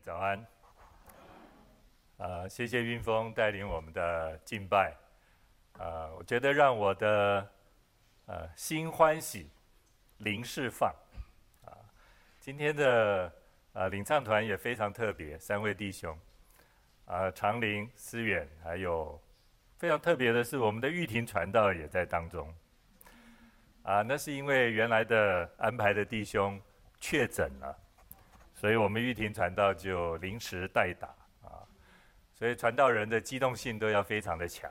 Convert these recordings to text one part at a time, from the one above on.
早安。啊，谢谢云峰带领我们的敬拜。啊，我觉得让我的呃心欢喜，灵释放。啊，今天的呃领唱团也非常特别，三位弟兄。啊，长林、思远，还有非常特别的是，我们的玉婷传道也在当中。啊，那是因为原来的安排的弟兄确诊了。所以我们玉庭传道就临时代打啊，所以传道人的机动性都要非常的强。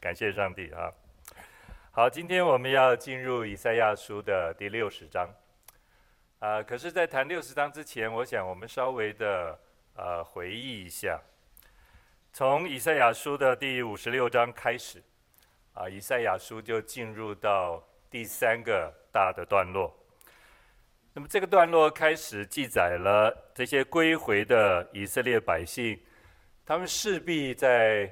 感谢上帝啊！好，今天我们要进入以赛亚书的第六十章啊。可是，在谈六十章之前，我想我们稍微的呃回忆一下，从以赛亚书的第五十六章开始啊，以赛亚书就进入到第三个大的段落。那么这个段落开始记载了这些归回的以色列百姓，他们势必在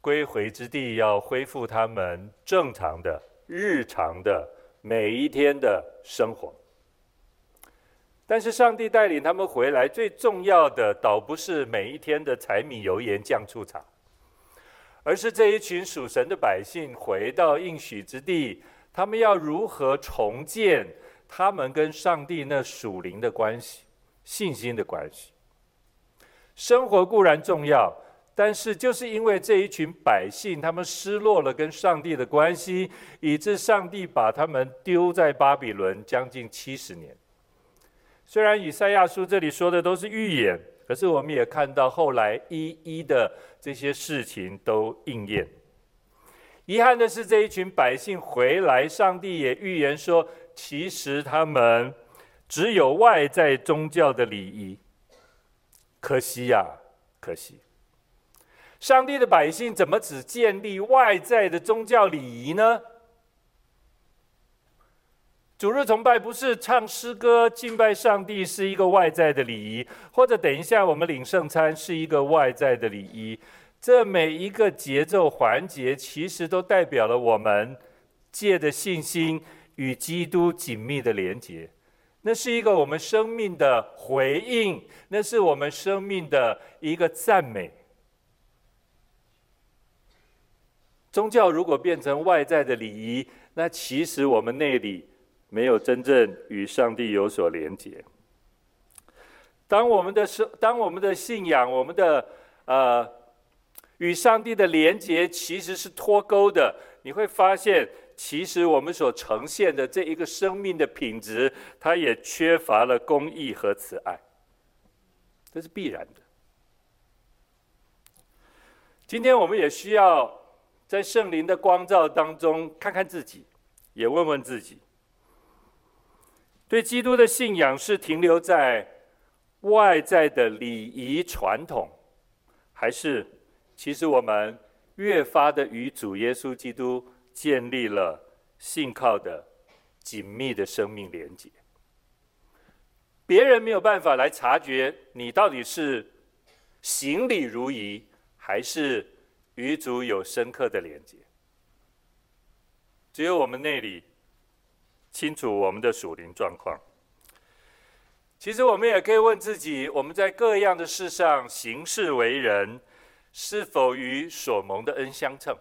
归回之地要恢复他们正常的、日常的每一天的生活。但是上帝带领他们回来，最重要的倒不是每一天的柴米油盐酱醋茶，而是这一群属神的百姓回到应许之地，他们要如何重建？他们跟上帝那属灵的关系、信心的关系，生活固然重要，但是就是因为这一群百姓，他们失落了跟上帝的关系，以致上帝把他们丢在巴比伦将近七十年。虽然以赛亚书这里说的都是预言，可是我们也看到后来一一的这些事情都应验。遗憾的是，这一群百姓回来，上帝也预言说。其实他们只有外在宗教的礼仪，可惜呀，可惜！上帝的百姓怎么只建立外在的宗教礼仪呢？主日崇拜不是唱诗歌敬拜上帝是一个外在的礼仪，或者等一下我们领圣餐是一个外在的礼仪。这每一个节奏环节，其实都代表了我们借的信心。与基督紧密的连结，那是一个我们生命的回应，那是我们生命的一个赞美。宗教如果变成外在的礼仪，那其实我们内里没有真正与上帝有所连结。当我们的生，当我们的信仰，我们的呃与上帝的连结其实是脱钩的，你会发现。其实我们所呈现的这一个生命的品质，它也缺乏了公义和慈爱，这是必然的。今天我们也需要在圣灵的光照当中看看自己，也问问自己：对基督的信仰是停留在外在的礼仪传统，还是其实我们越发的与主耶稣基督？建立了信靠的紧密的生命连结，别人没有办法来察觉你到底是行礼如仪，还是与主有深刻的连结。只有我们内里清楚我们的属灵状况。其实我们也可以问自己：我们在各样的事上行事为人，是否与所蒙的恩相称？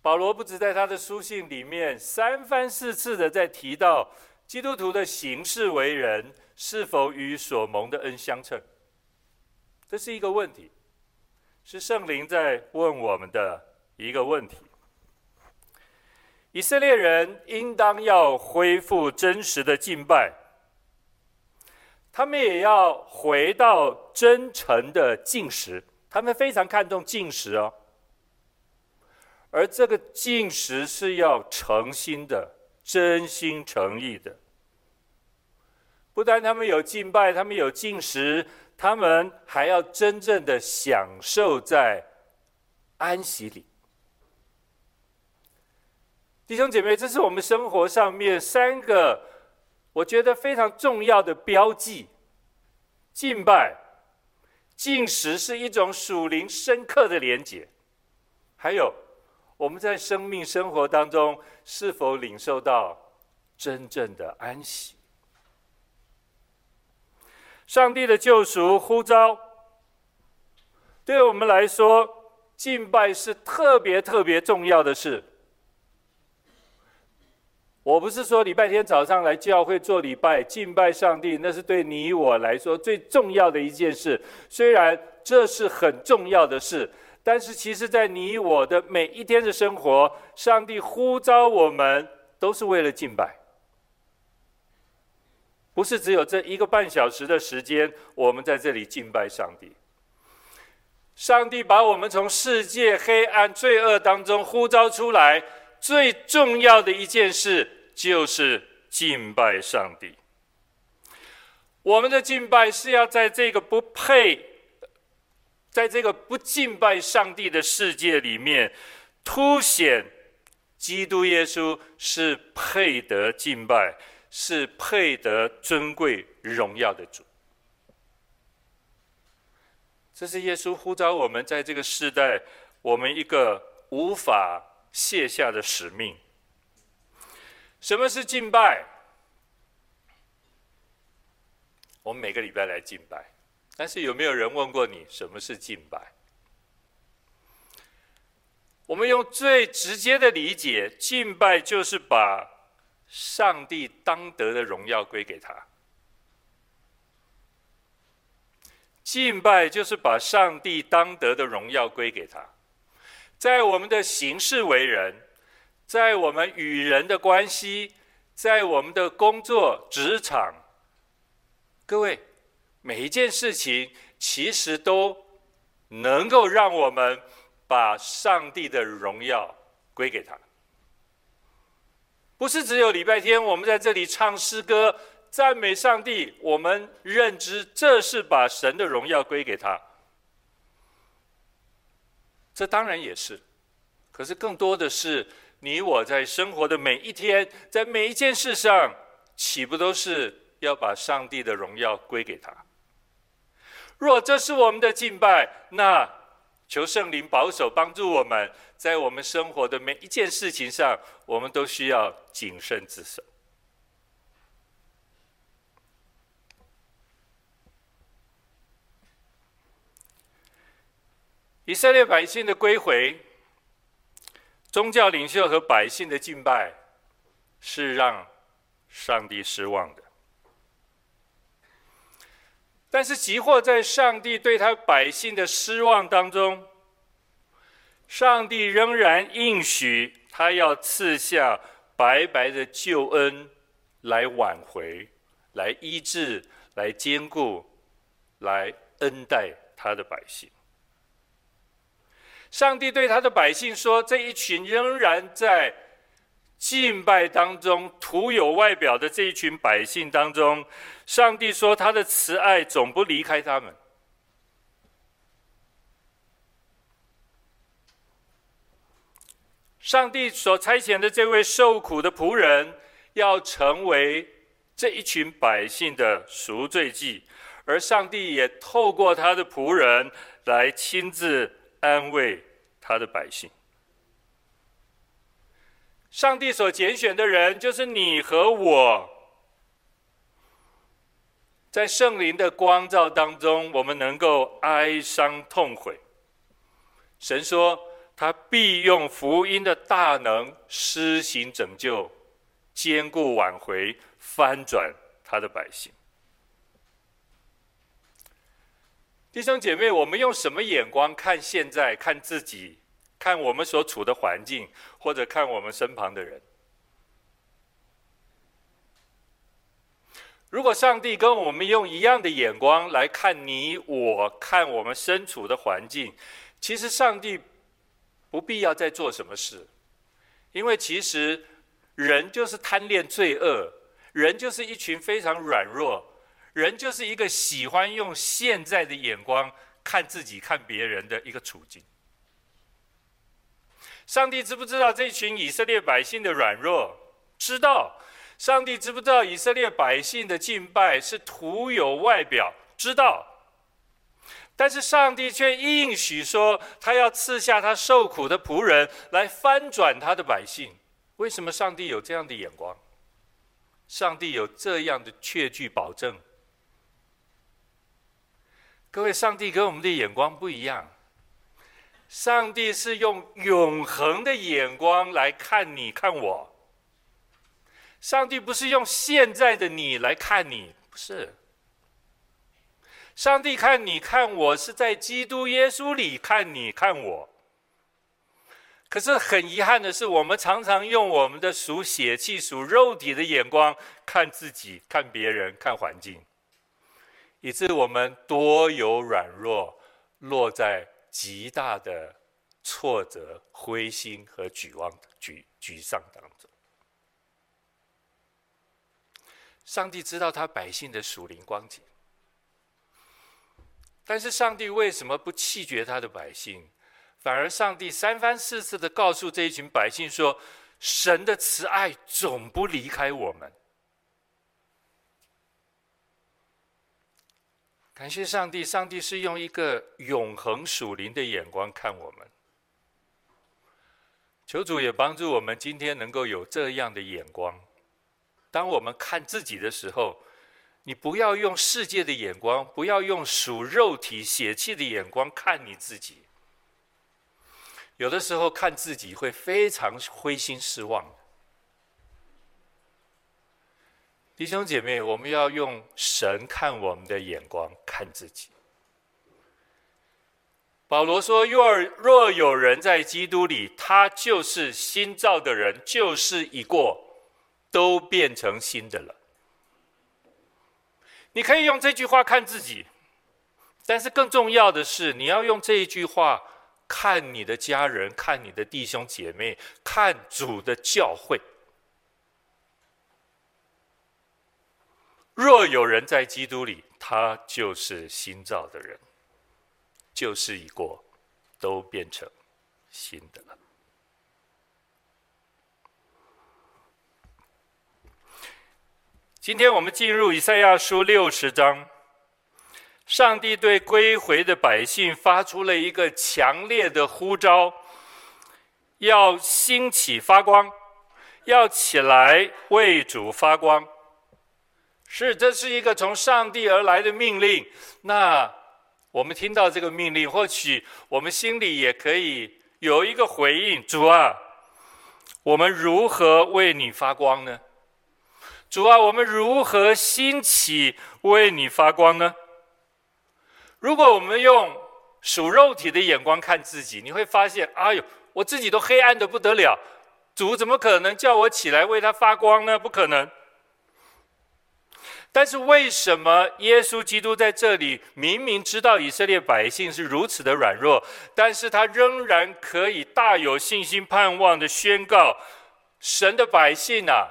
保罗不止在他的书信里面三番四次的在提到基督徒的行事为人是否与所蒙的恩相称，这是一个问题，是圣灵在问我们的一个问题。以色列人应当要恢复真实的敬拜，他们也要回到真诚的进食，他们非常看重进食哦。而这个进食是要诚心的、真心诚意的。不但他们有敬拜，他们有进食，他们还要真正的享受在安息里。弟兄姐妹，这是我们生活上面三个我觉得非常重要的标记：敬拜、进食是一种属灵深刻的连结，还有。我们在生命生活当中是否领受到真正的安息？上帝的救赎呼召，对我们来说，敬拜是特别特别重要的事。我不是说礼拜天早上来教会做礼拜、敬拜上帝，那是对你我来说最重要的一件事。虽然这是很重要的事，但是其实，在你我的每一天的生活，上帝呼召我们，都是为了敬拜。不是只有这一个半小时的时间，我们在这里敬拜上帝。上帝把我们从世界黑暗罪恶当中呼召出来，最重要的一件事就是敬拜上帝。我们的敬拜是要在这个不配，在这个不敬拜上帝的世界里面，凸显基督耶稣是配得敬拜。是配得尊贵荣耀的主，这是耶稣呼召我们在这个世代，我们一个无法卸下的使命。什么是敬拜？我们每个礼拜来敬拜，但是有没有人问过你什么是敬拜？我们用最直接的理解，敬拜就是把。上帝当得的荣耀归给他，敬拜就是把上帝当得的荣耀归给他。在我们的行事为人，在我们与人的关系，在我们的工作职场，各位，每一件事情其实都能够让我们把上帝的荣耀归给他。不是只有礼拜天，我们在这里唱诗歌赞美上帝。我们认知这是把神的荣耀归给他，这当然也是。可是更多的是你我在生活的每一天，在每一件事上，岂不都是要把上帝的荣耀归给他？若这是我们的敬拜，那求圣灵保守帮助我们。在我们生活的每一件事情上，我们都需要谨慎自守。以色列百姓的归回，宗教领袖和百姓的敬拜，是让上帝失望的。但是，即或在上帝对他百姓的失望当中，上帝仍然应许，他要赐下白白的救恩，来挽回，来医治，来坚固，来恩待他的百姓。上帝对他的百姓说：“这一群仍然在敬拜当中徒有外表的这一群百姓当中，上帝说他的慈爱总不离开他们。”上帝所差遣的这位受苦的仆人，要成为这一群百姓的赎罪祭，而上帝也透过他的仆人来亲自安慰他的百姓。上帝所拣选的人，就是你和我，在圣灵的光照当中，我们能够哀伤痛悔。神说。他必用福音的大能施行拯救，坚固挽回，翻转他的百姓。弟兄姐妹，我们用什么眼光看现在、看自己、看我们所处的环境，或者看我们身旁的人？如果上帝跟我们用一样的眼光来看你我，看我们身处的环境，其实上帝。不必要再做什么事，因为其实人就是贪恋罪恶，人就是一群非常软弱，人就是一个喜欢用现在的眼光看自己、看别人的一个处境。上帝知不知道这群以色列百姓的软弱？知道。上帝知不知道以色列百姓的敬拜是徒有外表？知道。但是上帝却应许说，他要赐下他受苦的仆人来翻转他的百姓。为什么上帝有这样的眼光？上帝有这样的确据保证？各位，上帝跟我们的眼光不一样。上帝是用永恒的眼光来看你、看我。上帝不是用现在的你来看你，不是。上帝看你、看我是在基督耶稣里看你、看我。可是很遗憾的是，我们常常用我们的属血气、属肉体的眼光看自己、看别人、看环境。以致我们多有软弱，落在极大的挫折、灰心和沮丧、沮沮丧当中。上帝知道他百姓的属灵光景，但是上帝为什么不弃绝他的百姓？反而上帝三番四次的告诉这一群百姓说：“神的慈爱总不离开我们。”感谢上帝，上帝是用一个永恒属灵的眼光看我们。求主也帮助我们，今天能够有这样的眼光。当我们看自己的时候，你不要用世界的眼光，不要用属肉体血气的眼光看你自己。有的时候看自己会非常灰心失望。弟兄姐妹，我们要用神看我们的眼光看自己。保罗说：“若若有人在基督里，他就是新造的人，旧事已过，都变成新的了。”你可以用这句话看自己，但是更重要的是，你要用这一句话看你的家人，看你的弟兄姐妹，看主的教会。若有人在基督里，他就是新造的人，旧事已过，都变成新的了。今天我们进入以赛亚书六十章，上帝对归回的百姓发出了一个强烈的呼召：要兴起发光，要起来为主发光。是，这是一个从上帝而来的命令。那我们听到这个命令，或许我们心里也可以有一个回应：主啊，我们如何为你发光呢？主啊，我们如何兴起为你发光呢？如果我们用属肉体的眼光看自己，你会发现：哎呦，我自己都黑暗得不得了，主怎么可能叫我起来为他发光呢？不可能。但是为什么耶稣基督在这里明明知道以色列百姓是如此的软弱，但是他仍然可以大有信心盼望的宣告：神的百姓啊，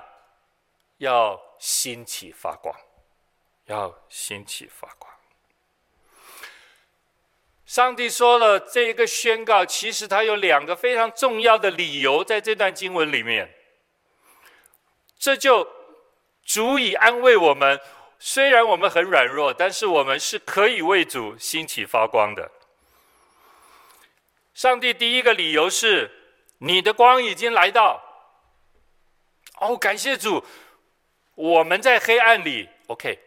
要兴起发光，要兴起发光。上帝说了这一个宣告，其实他有两个非常重要的理由，在这段经文里面，这就。足以安慰我们，虽然我们很软弱，但是我们是可以为主兴起发光的。上帝第一个理由是：你的光已经来到。哦，感谢主，我们在黑暗里，OK，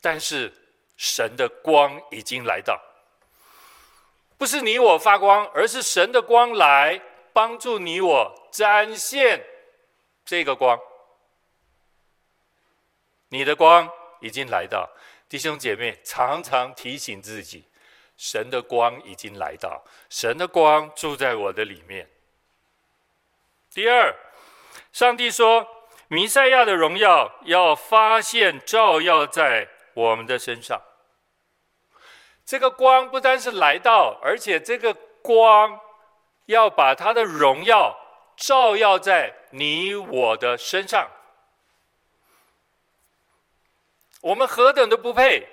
但是神的光已经来到。不是你我发光，而是神的光来帮助你我展现这个光。你的光已经来到，弟兄姐妹常常提醒自己，神的光已经来到，神的光住在我的里面。第二，上帝说，弥赛亚的荣耀要发现照耀在我们的身上。这个光不单是来到，而且这个光要把他的荣耀照耀在你我的身上。我们何等的不配！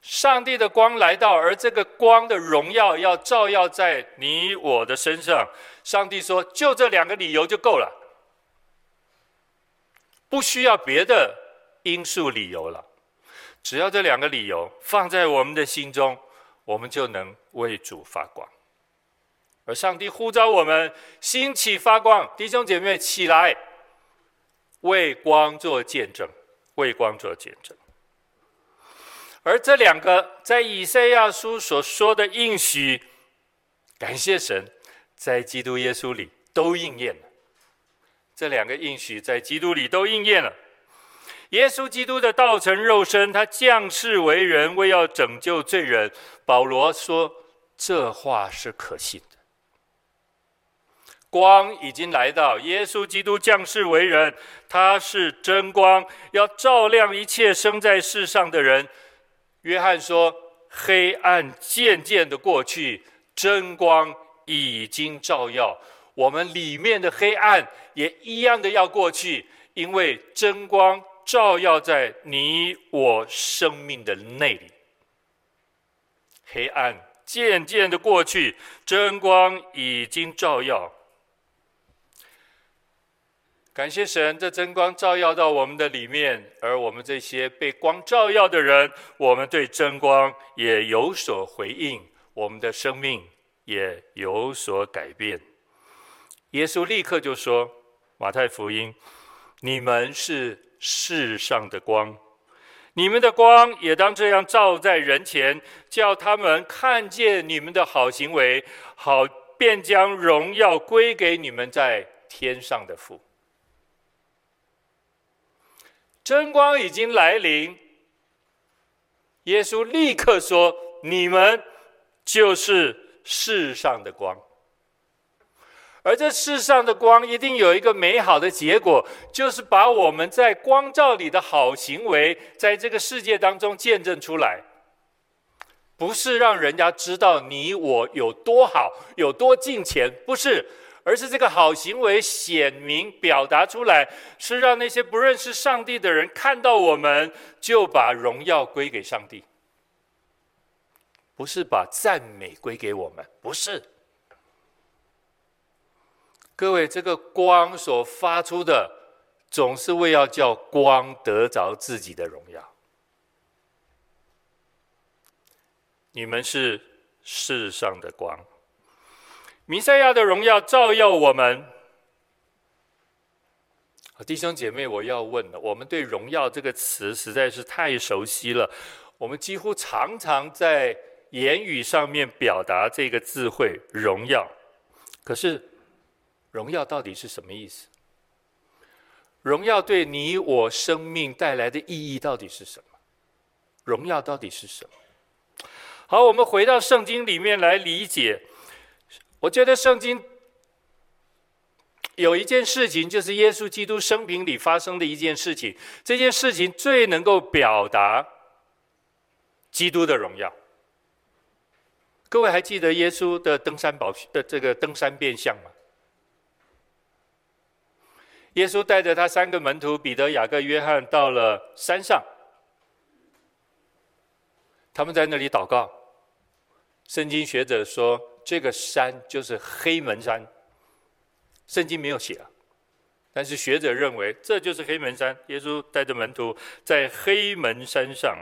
上帝的光来到，而这个光的荣耀要照耀在你我的身上。上帝说：“就这两个理由就够了，不需要别的因素理由了。只要这两个理由放在我们的心中，我们就能为主发光。而上帝呼召我们兴起发光，弟兄姐妹起来，为光做见证。”为光做见证。而这两个在以赛亚书所说的应许，感谢神，在基督耶稣里都应验了。这两个应许在基督里都应验了。耶稣基督的道成肉身，他降世为人，为要拯救罪人。保罗说这话是可信的。光已经来到，耶稣基督降世为人，他是真光，要照亮一切生在世上的人。约翰说：“黑暗渐渐的过去，真光已经照耀我们里面的黑暗，也一样的要过去，因为真光。”照耀在你我生命的内里，黑暗渐渐的过去，真光已经照耀。感谢神，这真光照耀到我们的里面，而我们这些被光照耀的人，我们对真光也有所回应，我们的生命也有所改变。耶稣立刻就说：“马太福音，你们是。”世上的光，你们的光也当这样照在人前，叫他们看见你们的好行为，好便将荣耀归给你们在天上的父。真光已经来临，耶稣立刻说：“你们就是世上的光。”而这世上的光一定有一个美好的结果，就是把我们在光照里的好行为，在这个世界当中见证出来，不是让人家知道你我有多好，有多敬虔，不是，而是这个好行为显明表达出来，是让那些不认识上帝的人看到我们，就把荣耀归给上帝，不是把赞美归给我们，不是。各位，这个光所发出的，总是为要叫光得着自己的荣耀。你们是世上的光，弥赛亚的荣耀照耀我们。弟兄姐妹，我要问了，我们对“荣耀”这个词实在是太熟悉了，我们几乎常常在言语上面表达这个智慧“荣耀”，可是。荣耀到底是什么意思？荣耀对你我生命带来的意义到底是什么？荣耀到底是什么？好，我们回到圣经里面来理解。我觉得圣经有一件事情，就是耶稣基督生平里发生的一件事情。这件事情最能够表达基督的荣耀。各位还记得耶稣的登山宝的这个登山变相吗？耶稣带着他三个门徒彼得、雅各、约翰到了山上，他们在那里祷告。圣经学者说，这个山就是黑门山。圣经没有写啊，但是学者认为这就是黑门山。耶稣带着门徒在黑门山上，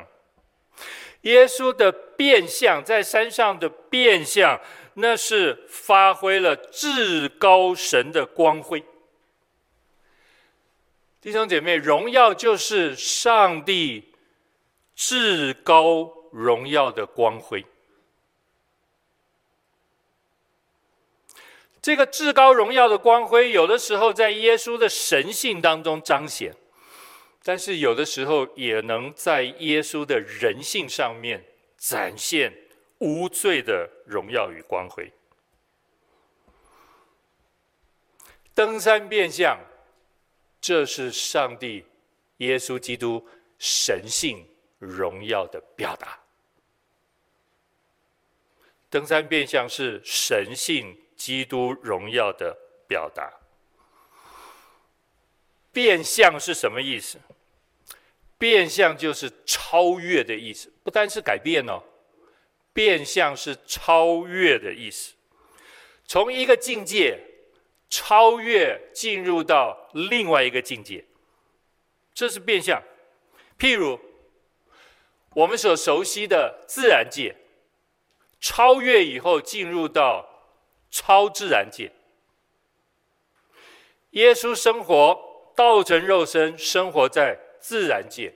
耶稣的变相在山上的变相，那是发挥了至高神的光辉。弟兄姐妹，荣耀就是上帝至高荣耀的光辉。这个至高荣耀的光辉，有的时候在耶稣的神性当中彰显，但是有的时候也能在耶稣的人性上面展现无罪的荣耀与光辉。登山变相。这是上帝、耶稣基督神性荣耀的表达。登山变相是神性基督荣耀的表达。变相是什么意思？变相就是超越的意思，不单是改变哦。变相是超越的意思，从一个境界。超越，进入到另外一个境界，这是变相。譬如我们所熟悉的自然界，超越以后进入到超自然界。耶稣生活道成肉身，生活在自然界，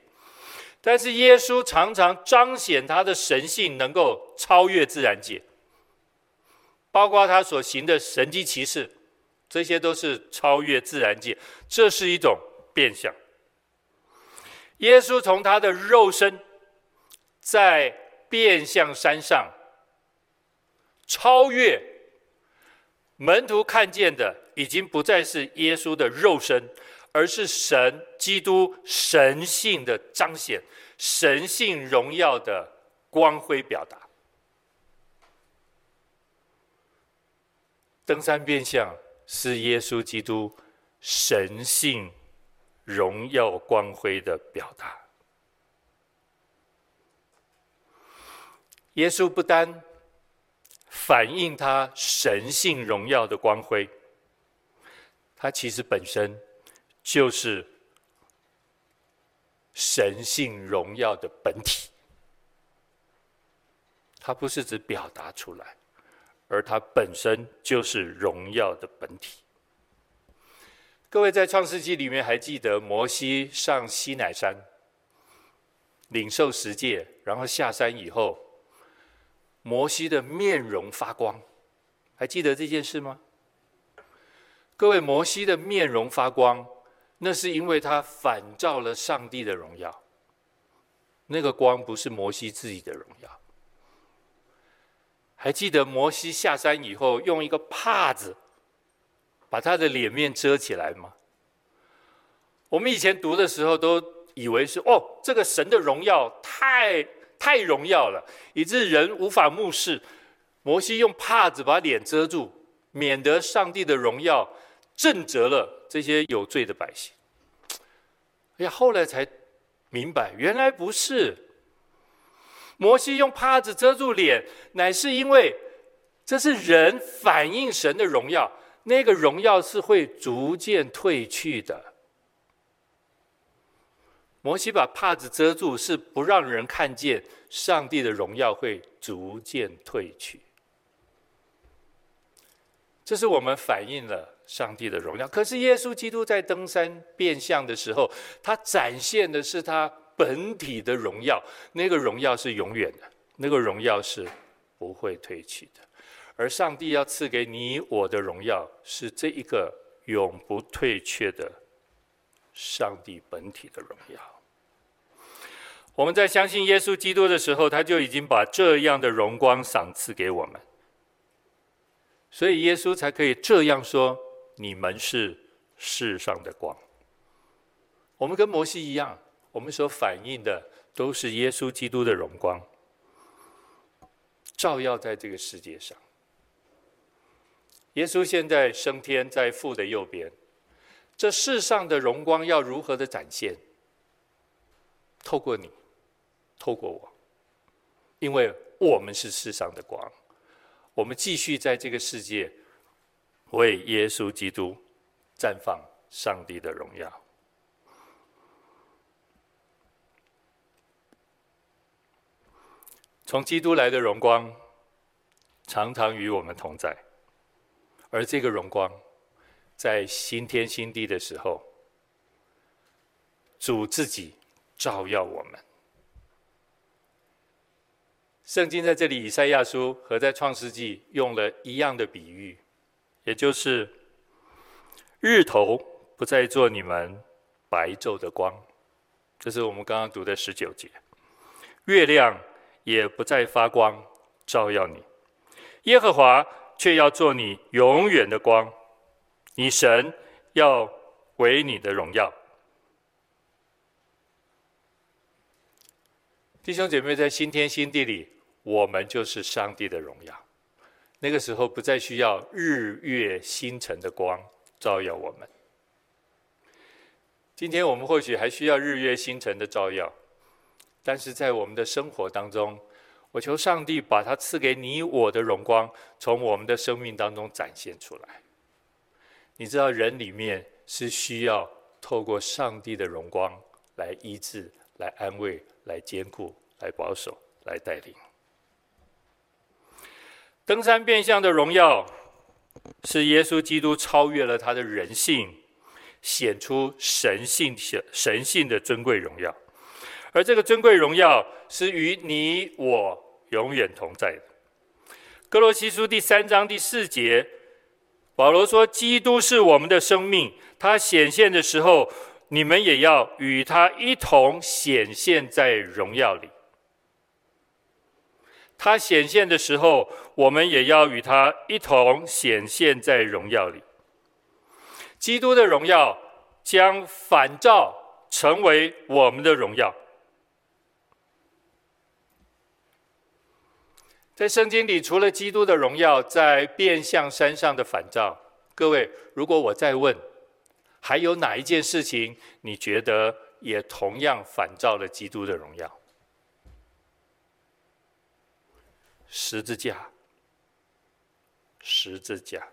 但是耶稣常常彰显他的神性，能够超越自然界，包括他所行的神迹奇事，这些都是超越自然界，这是一种变相。耶稣从他的肉身在变相山上超越门徒看见的，已经不再是耶稣的肉身。而是神基督神性的彰显，神性荣耀的光辉表达。登山变相是耶稣基督神性荣耀光辉的表达。耶稣不单反映他神性荣耀的光辉，他其实本身。就是神性荣耀的本体，它不是只表达出来，而它本身就是荣耀的本体。各位在创世纪里面还记得摩西上西乃山领受十诫，然后下山以后，摩西的面容发光，还记得这件事吗？各位，摩西的面容发光。那是因为他反照了上帝的荣耀，那个光不是摩西自己的荣耀。还记得摩西下山以后用一个帕子把他的脸面遮起来吗？我们以前读的时候都以为是哦，这个神的荣耀太太荣耀了，以致人无法目视。摩西用帕子把脸遮住，免得上帝的荣耀震折了。这些有罪的百姓，哎呀，后来才明白，原来不是。摩西用帕子遮住脸，乃是因为这是人反映神的荣耀，那个荣耀是会逐渐褪去的。摩西把帕子遮住，是不让人看见上帝的荣耀会逐渐褪去。这是我们反映了。上帝的荣耀，可是耶稣基督在登山变相的时候，他展现的是他本体的荣耀，那个荣耀是永远的，那个荣耀是不会褪去的。而上帝要赐给你我的荣耀，是这一个永不退却的上帝本体的荣耀。我们在相信耶稣基督的时候，他就已经把这样的荣光赏赐给我们，所以耶稣才可以这样说。你们是世上的光。我们跟摩西一样，我们所反映的都是耶稣基督的荣光，照耀在这个世界上。耶稣现在升天在父的右边，这世上的荣光要如何的展现？透过你，透过我，因为我们是世上的光，我们继续在这个世界。为耶稣基督绽放上帝的荣耀。从基督来的荣光，常常与我们同在。而这个荣光，在新天新地的时候，主自己照耀我们。圣经在这里，以赛亚书和在创世纪用了一样的比喻。也就是日头不再做你们白昼的光，这是我们刚刚读的十九节。月亮也不再发光照耀你，耶和华却要做你永远的光，你神要为你的荣耀。弟兄姐妹，在新天新地里，我们就是上帝的荣耀。那个时候不再需要日月星辰的光照耀我们。今天我们或许还需要日月星辰的照耀，但是在我们的生活当中，我求上帝把他赐给你我的荣光从我们的生命当中展现出来。你知道，人里面是需要透过上帝的荣光来医治、来安慰、来坚固、来保守、来带领。登山变相的荣耀，是耶稣基督超越了他的人性，显出神性、神性的尊贵荣耀。而这个尊贵荣耀是与你我永远同在的。哥罗西书第三章第四节，保罗说：“基督是我们的生命，他显现的时候，你们也要与他一同显现在荣耀里。他显现的时候，我们也要与他一同显现在荣耀里。基督的荣耀将反照成为我们的荣耀。”在圣经里，除了基督的荣耀在变相山上的反照，各位，如果我再问，还有哪一件事情你觉得也同样反照了基督的荣耀？十字架，十字架，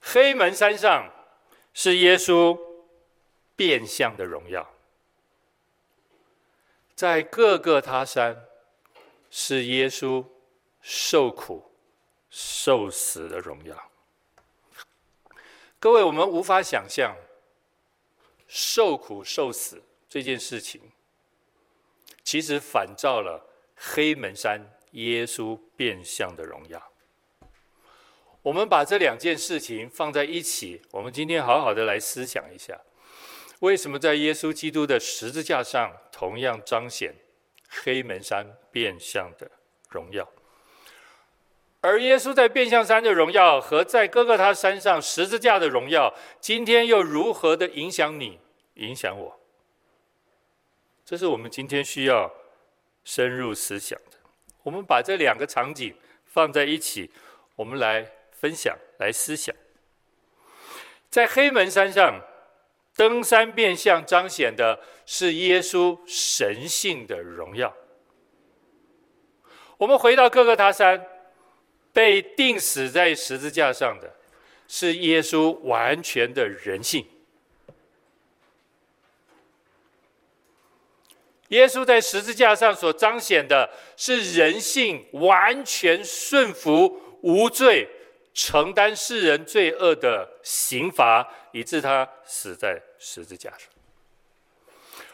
黑门山上是耶稣变相的荣耀。在各个他山，是耶稣受苦、受死的荣耀。各位，我们无法想象受苦受死这件事情，其实反照了黑门山耶稣变相的荣耀。我们把这两件事情放在一起，我们今天好好的来思想一下。为什么在耶稣基督的十字架上，同样彰显黑门山变相的荣耀？而耶稣在变相山的荣耀和在哥哥他山上十字架的荣耀，今天又如何的影响你、影响我？这是我们今天需要深入思想的。我们把这两个场景放在一起，我们来分享、来思想。在黑门山上。登山变相彰显的是耶稣神性的荣耀。我们回到各各他山，被钉死在十字架上的是耶稣完全的人性。耶稣在十字架上所彰显的是人性完全顺服、无罪。承担世人罪恶的刑罚，以致他死在十字架上。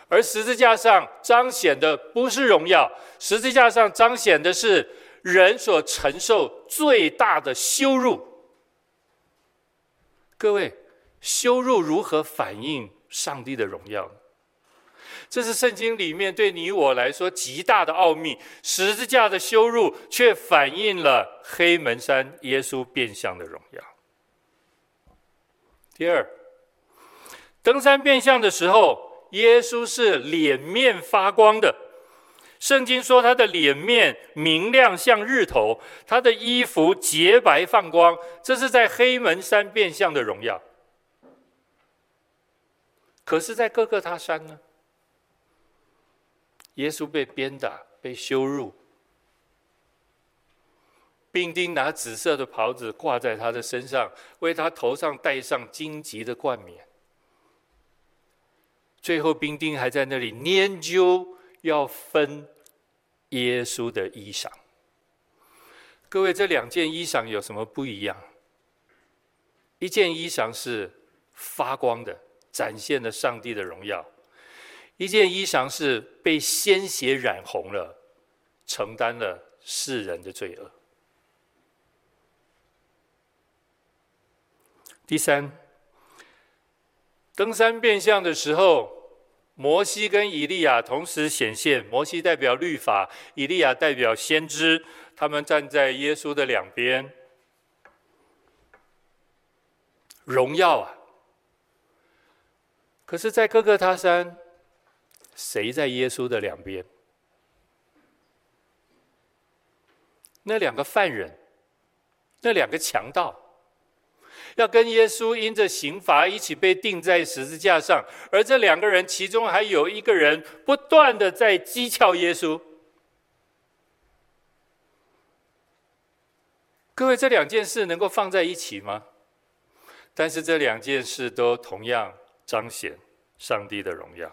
而十字架上彰显的不是荣耀，十字架上彰显的是人所承受最大的羞辱。各位，羞辱如何反映上帝的荣耀？这是圣经里面对你我来说极大的奥秘。十字架的羞辱，却反映了黑门山耶稣变相的荣耀。第二，登山变相的时候，耶稣是脸面发光的。圣经说他的脸面明亮像日头，他的衣服洁白放光。这是在黑门山变相的荣耀。可是，在各各他山呢？耶稣被鞭打，被羞辱，兵丁拿紫色的袍子挂在他的身上，为他头上戴上荆棘的冠冕。最后，兵丁还在那里研究，要分耶稣的衣裳。各位，这两件衣裳有什么不一样？一件衣裳是发光的，展现了上帝的荣耀。一件衣裳是被鲜血染红了，承担了世人的罪恶。第三，登山变相的时候，摩西跟以利亚同时显现。摩西代表律法，以利亚代表先知，他们站在耶稣的两边，荣耀啊！可是，在哥哥他山。谁在耶稣的两边？那两个犯人，那两个强盗，要跟耶稣因着刑罚一起被钉在十字架上，而这两个人其中还有一个人不断的在讥诮耶稣。各位，这两件事能够放在一起吗？但是这两件事都同样彰显上帝的荣耀。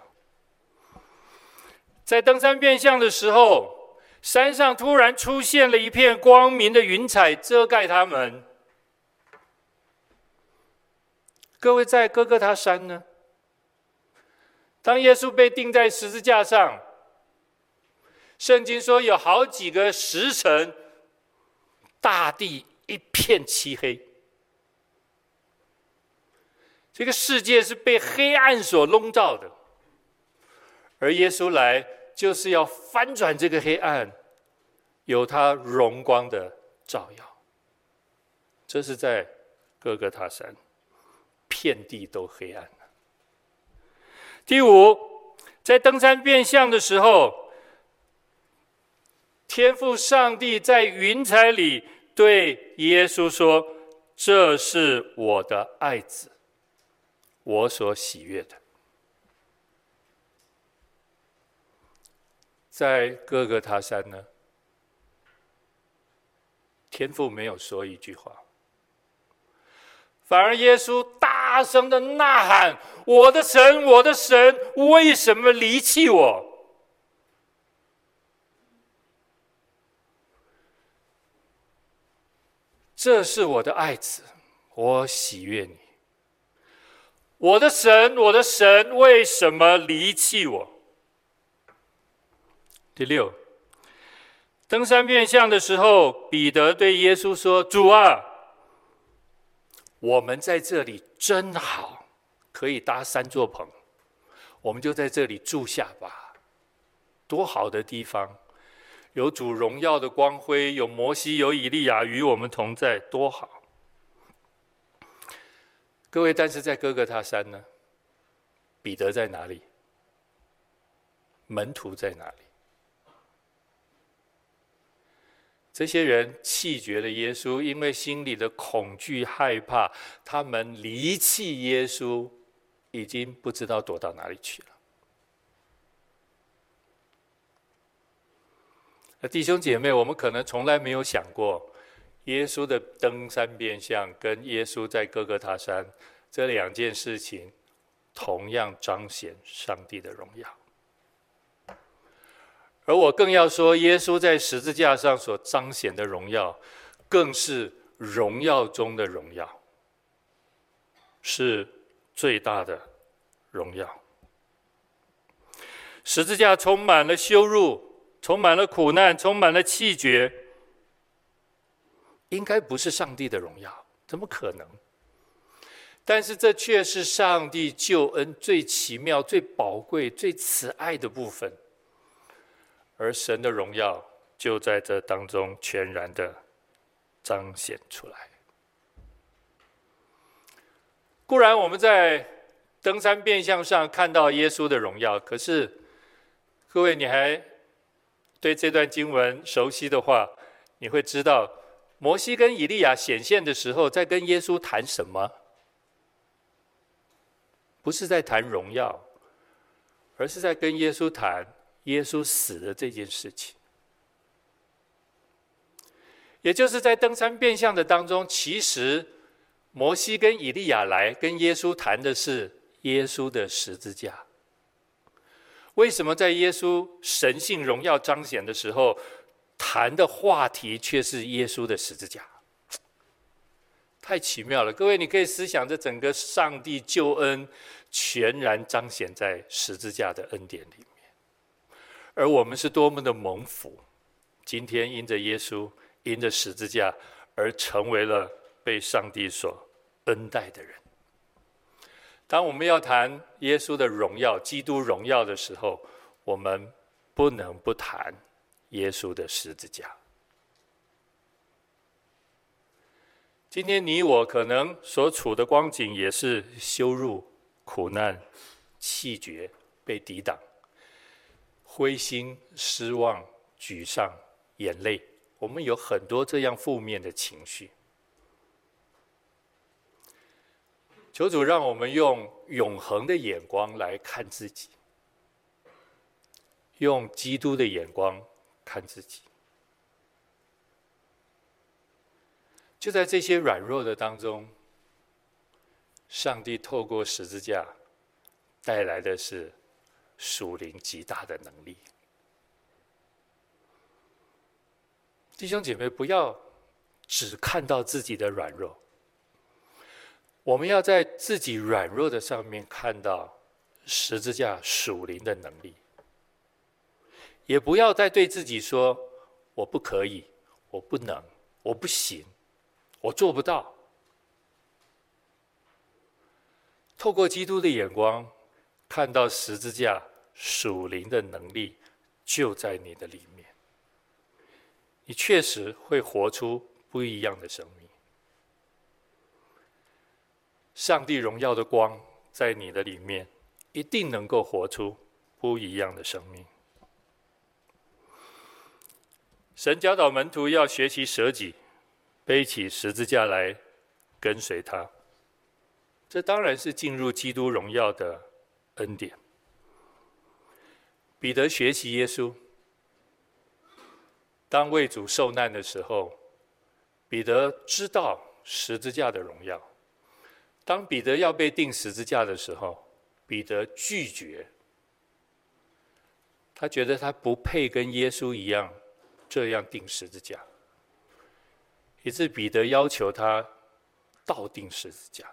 在登山变相的时候，山上突然出现了一片光明的云彩，遮盖他们。各位，在哥哥他山呢？当耶稣被钉在十字架上，圣经说有好几个时辰，大地一片漆黑，这个世界是被黑暗所笼罩的，而耶稣来就是要翻转这个黑暗，有他荣光的照耀。这是在哥哥他山，遍地都黑暗。第五，在登山变相的时候，天父上帝在云彩里对耶稣说：“这是我的爱子，我所喜悦的。”在哥哥他山呢，天父没有说一句话。反而耶稣大声的呐喊：“我的神，我的神，为什么离弃我？”这是我的爱子，我喜悦你。我的神，我的神，为什么离弃我？第六，登山变相的时候，彼得对耶稣说：“主啊！”我们在这里真好，可以搭三座棚，我们就在这里住下吧。多好的地方，有主荣耀的光辉，有摩西，有以利亚与我们同在，多好。各位，但是在哥哥他山呢？彼得在哪里？门徒在哪里？这些人弃绝了耶稣，因为心里的恐惧、害怕，他们离弃耶稣，已经不知道躲到哪里去了。那弟兄姐妹，我们可能从来没有想过，耶稣的登山变相跟耶稣在各各他山这两件事情，同样彰显上帝的荣耀。而我更要说，耶稣在十字架上所彰显的荣耀，更是荣耀中的荣耀，是最大的荣耀。十字架充满了羞辱，充满了苦难，充满了气绝，应该不是上帝的荣耀，怎么可能？但是这却是上帝救恩最奇妙、最宝贵、最慈爱的部分。而神的荣耀就在这当中全然的彰显出来。固然我们在登山变相上看到耶稣的荣耀，可是各位，你还对这段经文熟悉的话，你会知道摩西跟以利亚显现的时候，在跟耶稣谈什么？不是在谈荣耀，而是在跟耶稣谈。耶稣死的这件事情，也就是在登山变相的当中，其实摩西跟以利亚来跟耶稣谈的是耶稣的十字架。为什么在耶稣神性荣耀彰显的时候，谈的话题却是耶稣的十字架？太奇妙了！各位，你可以思想这整个上帝救恩全然彰显在十字架的恩典里。而我们是多么的蒙福，今天因着耶稣，因着十字架，而成为了被上帝所恩待的人。当我们要谈耶稣的荣耀、基督荣耀的时候，我们不能不谈耶稣的十字架。今天你我可能所处的光景，也是羞辱、苦难、气绝、被抵挡。灰心、失望、沮丧、眼泪，我们有很多这样负面的情绪。求主让我们用永恒的眼光来看自己，用基督的眼光看自己。就在这些软弱的当中，上帝透过十字架带来的是。属灵极大的能力，弟兄姐妹，不要只看到自己的软弱，我们要在自己软弱的上面看到十字架属灵的能力，也不要再对自己说“我不可以，我不能，我不行，我做不到”。透过基督的眼光，看到十字架属灵的能力就在你的里面，你确实会活出不一样的生命。上帝荣耀的光在你的里面，一定能够活出不一样的生命。神教导门徒要学习舍己，背起十字架来跟随他。这当然是进入基督荣耀的恩典。彼得学习耶稣，当为主受难的时候，彼得知道十字架的荣耀。当彼得要被钉十字架的时候，彼得拒绝。他觉得他不配跟耶稣一样这样钉十字架，以致彼得要求他倒钉十字架。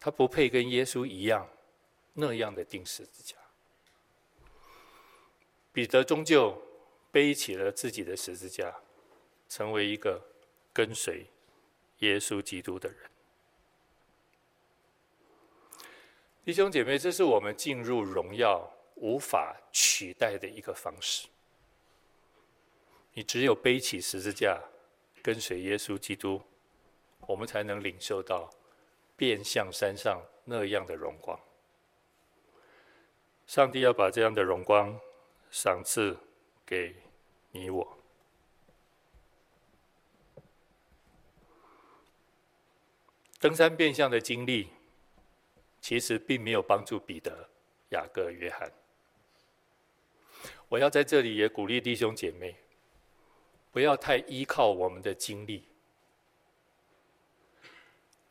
他不配跟耶稣一样那样的钉十字架。彼得终究背起了自己的十字架，成为一个跟随。耶稣基督的人，弟兄姐妹，这是我们进入荣耀无法取代的一个方式。你只有背起十字架，跟随耶稣基督，我们才能领受到变像山上那样的荣光。上帝要把这样的荣光赏赐给你我。登山变相的经历，其实并没有帮助彼得、雅各、约翰。我要在这里也鼓励弟兄姐妹，不要太依靠我们的经历。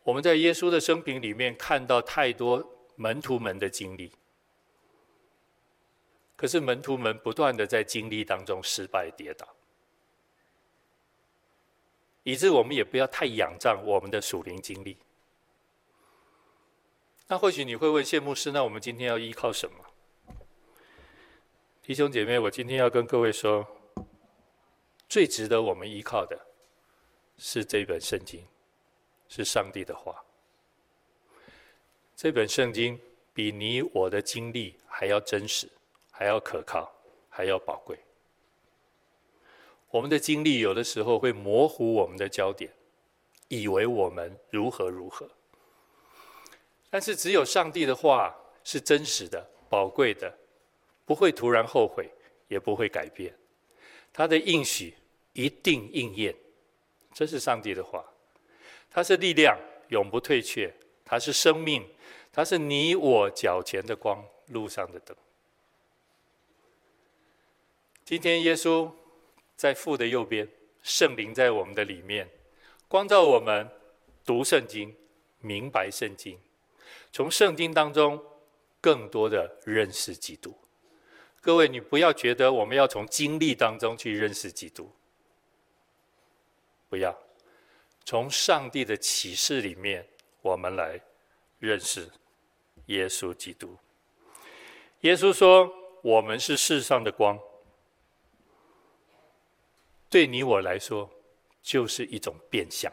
我们在耶稣的生平里面看到太多门徒们的经历，可是门徒们不断的在经历当中失败跌倒，以致我们也不要太仰仗我们的属灵经历。那或许你会问谢牧师，那我们今天要依靠什么？弟兄姐妹，我今天要跟各位说，最值得我们依靠的是这本圣经，是上帝的话。这本圣经比你我的经历还要真实，还要可靠，还要宝贵。我们的经历有的时候会模糊我们的焦点，以为我们如何如何。但是，只有上帝的话是真实的、宝贵的，不会突然后悔，也不会改变。他的应许一定应验，这是上帝的话。他是力量，永不退却；他是生命，他是你我脚前的光，路上的灯。今天，耶稣在父的右边，圣灵在我们的里面，光照我们读圣经，明白圣经。从圣经当中更多的认识基督。各位，你不要觉得我们要从经历当中去认识基督，不要，从上帝的启示里面，我们来认识耶稣基督。耶稣说：“我们是世上的光。”对你我来说，就是一种变相。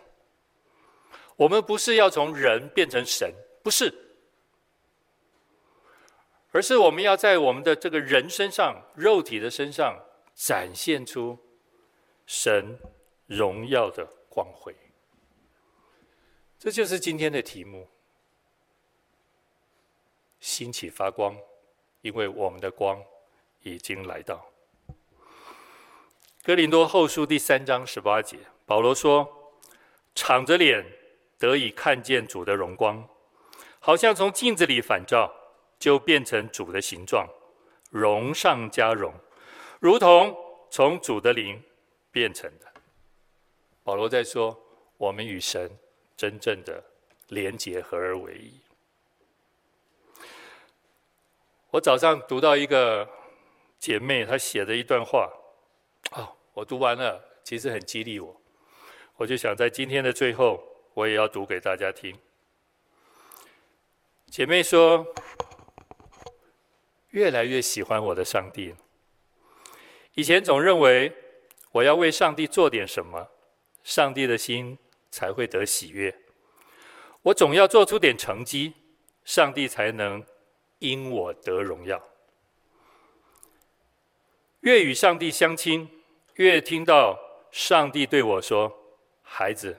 我们不是要从人变成神，不是。而是我们要在我们的这个人身上、肉体的身上展现出神荣耀的光辉。这就是今天的题目：兴起发光，因为我们的光已经来到。哥林多后书第三章十八节，保罗说：“敞着脸得以看见主的荣光，好像从镜子里反照。”就变成主的形状，荣上加荣，如同从主的灵变成的。保罗在说，我们与神真正的连结合而为一。我早上读到一个姐妹她写的一段话，哦，我读完了，其实很激励我，我就想在今天的最后，我也要读给大家听。姐妹说，越来越喜欢我的上帝。以前总认为我要为上帝做点什么，上帝的心才会得喜悦。我总要做出点成绩，上帝才能因我得荣耀。越与上帝相亲，越听到上帝对我说：“孩子，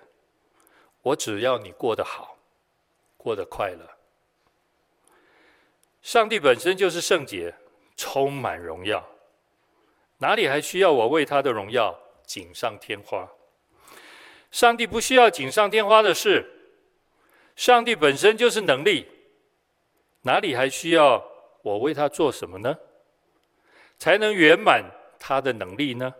我只要你过得好，过得快乐。”上帝本身就是圣洁，充满荣耀，哪里还需要我为他的荣耀锦上添花？上帝不需要锦上添花的事，上帝本身就是能力，哪里还需要我为他做什么呢？才能圆满他的能力呢？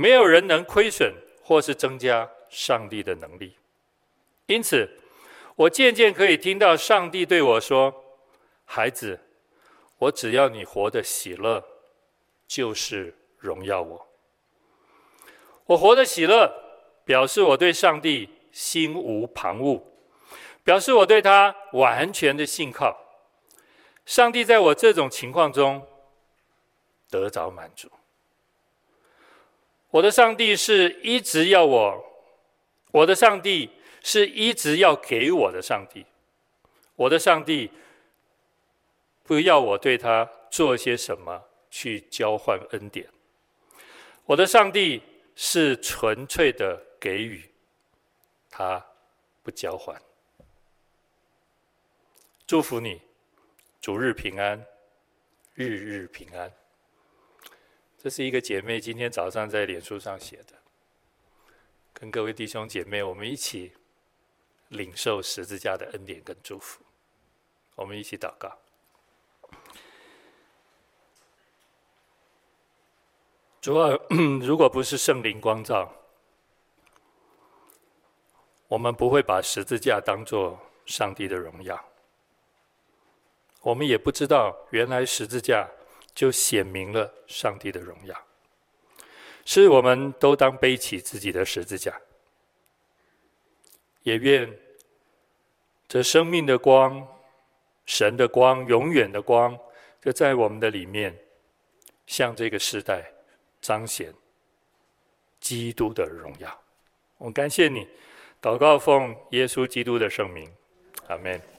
没有人能亏损或是增加上帝的能力，因此，我渐渐可以听到上帝对我说。孩子，我只要你活得喜乐，就是荣耀我。我活得喜乐，表示我对上帝心无旁骛，表示我对他完全的信靠。上帝在我这种情况中得着满足。我的上帝是一直要我，我的上帝是一直要给我的上帝，我的上帝。不要我对他做些什么去交换恩典。我的上帝是纯粹的给予，他不交换。祝福你，主日平安，日日平安。这是一个姐妹今天早上在脸书上写的，跟各位弟兄姐妹，我们一起领受十字架的恩典跟祝福。我们一起祷告。主啊，如果不是圣灵光照，我们不会把十字架当做上帝的荣耀。我们也不知道，原来十字架就显明了上帝的荣耀。是我们都当背起自己的十字架，也愿这生命的光、神的光、永远的光，就在我们的里面，向这个时代。彰显基督的荣耀，我感谢你，祷告奉耶稣基督的圣名，阿门。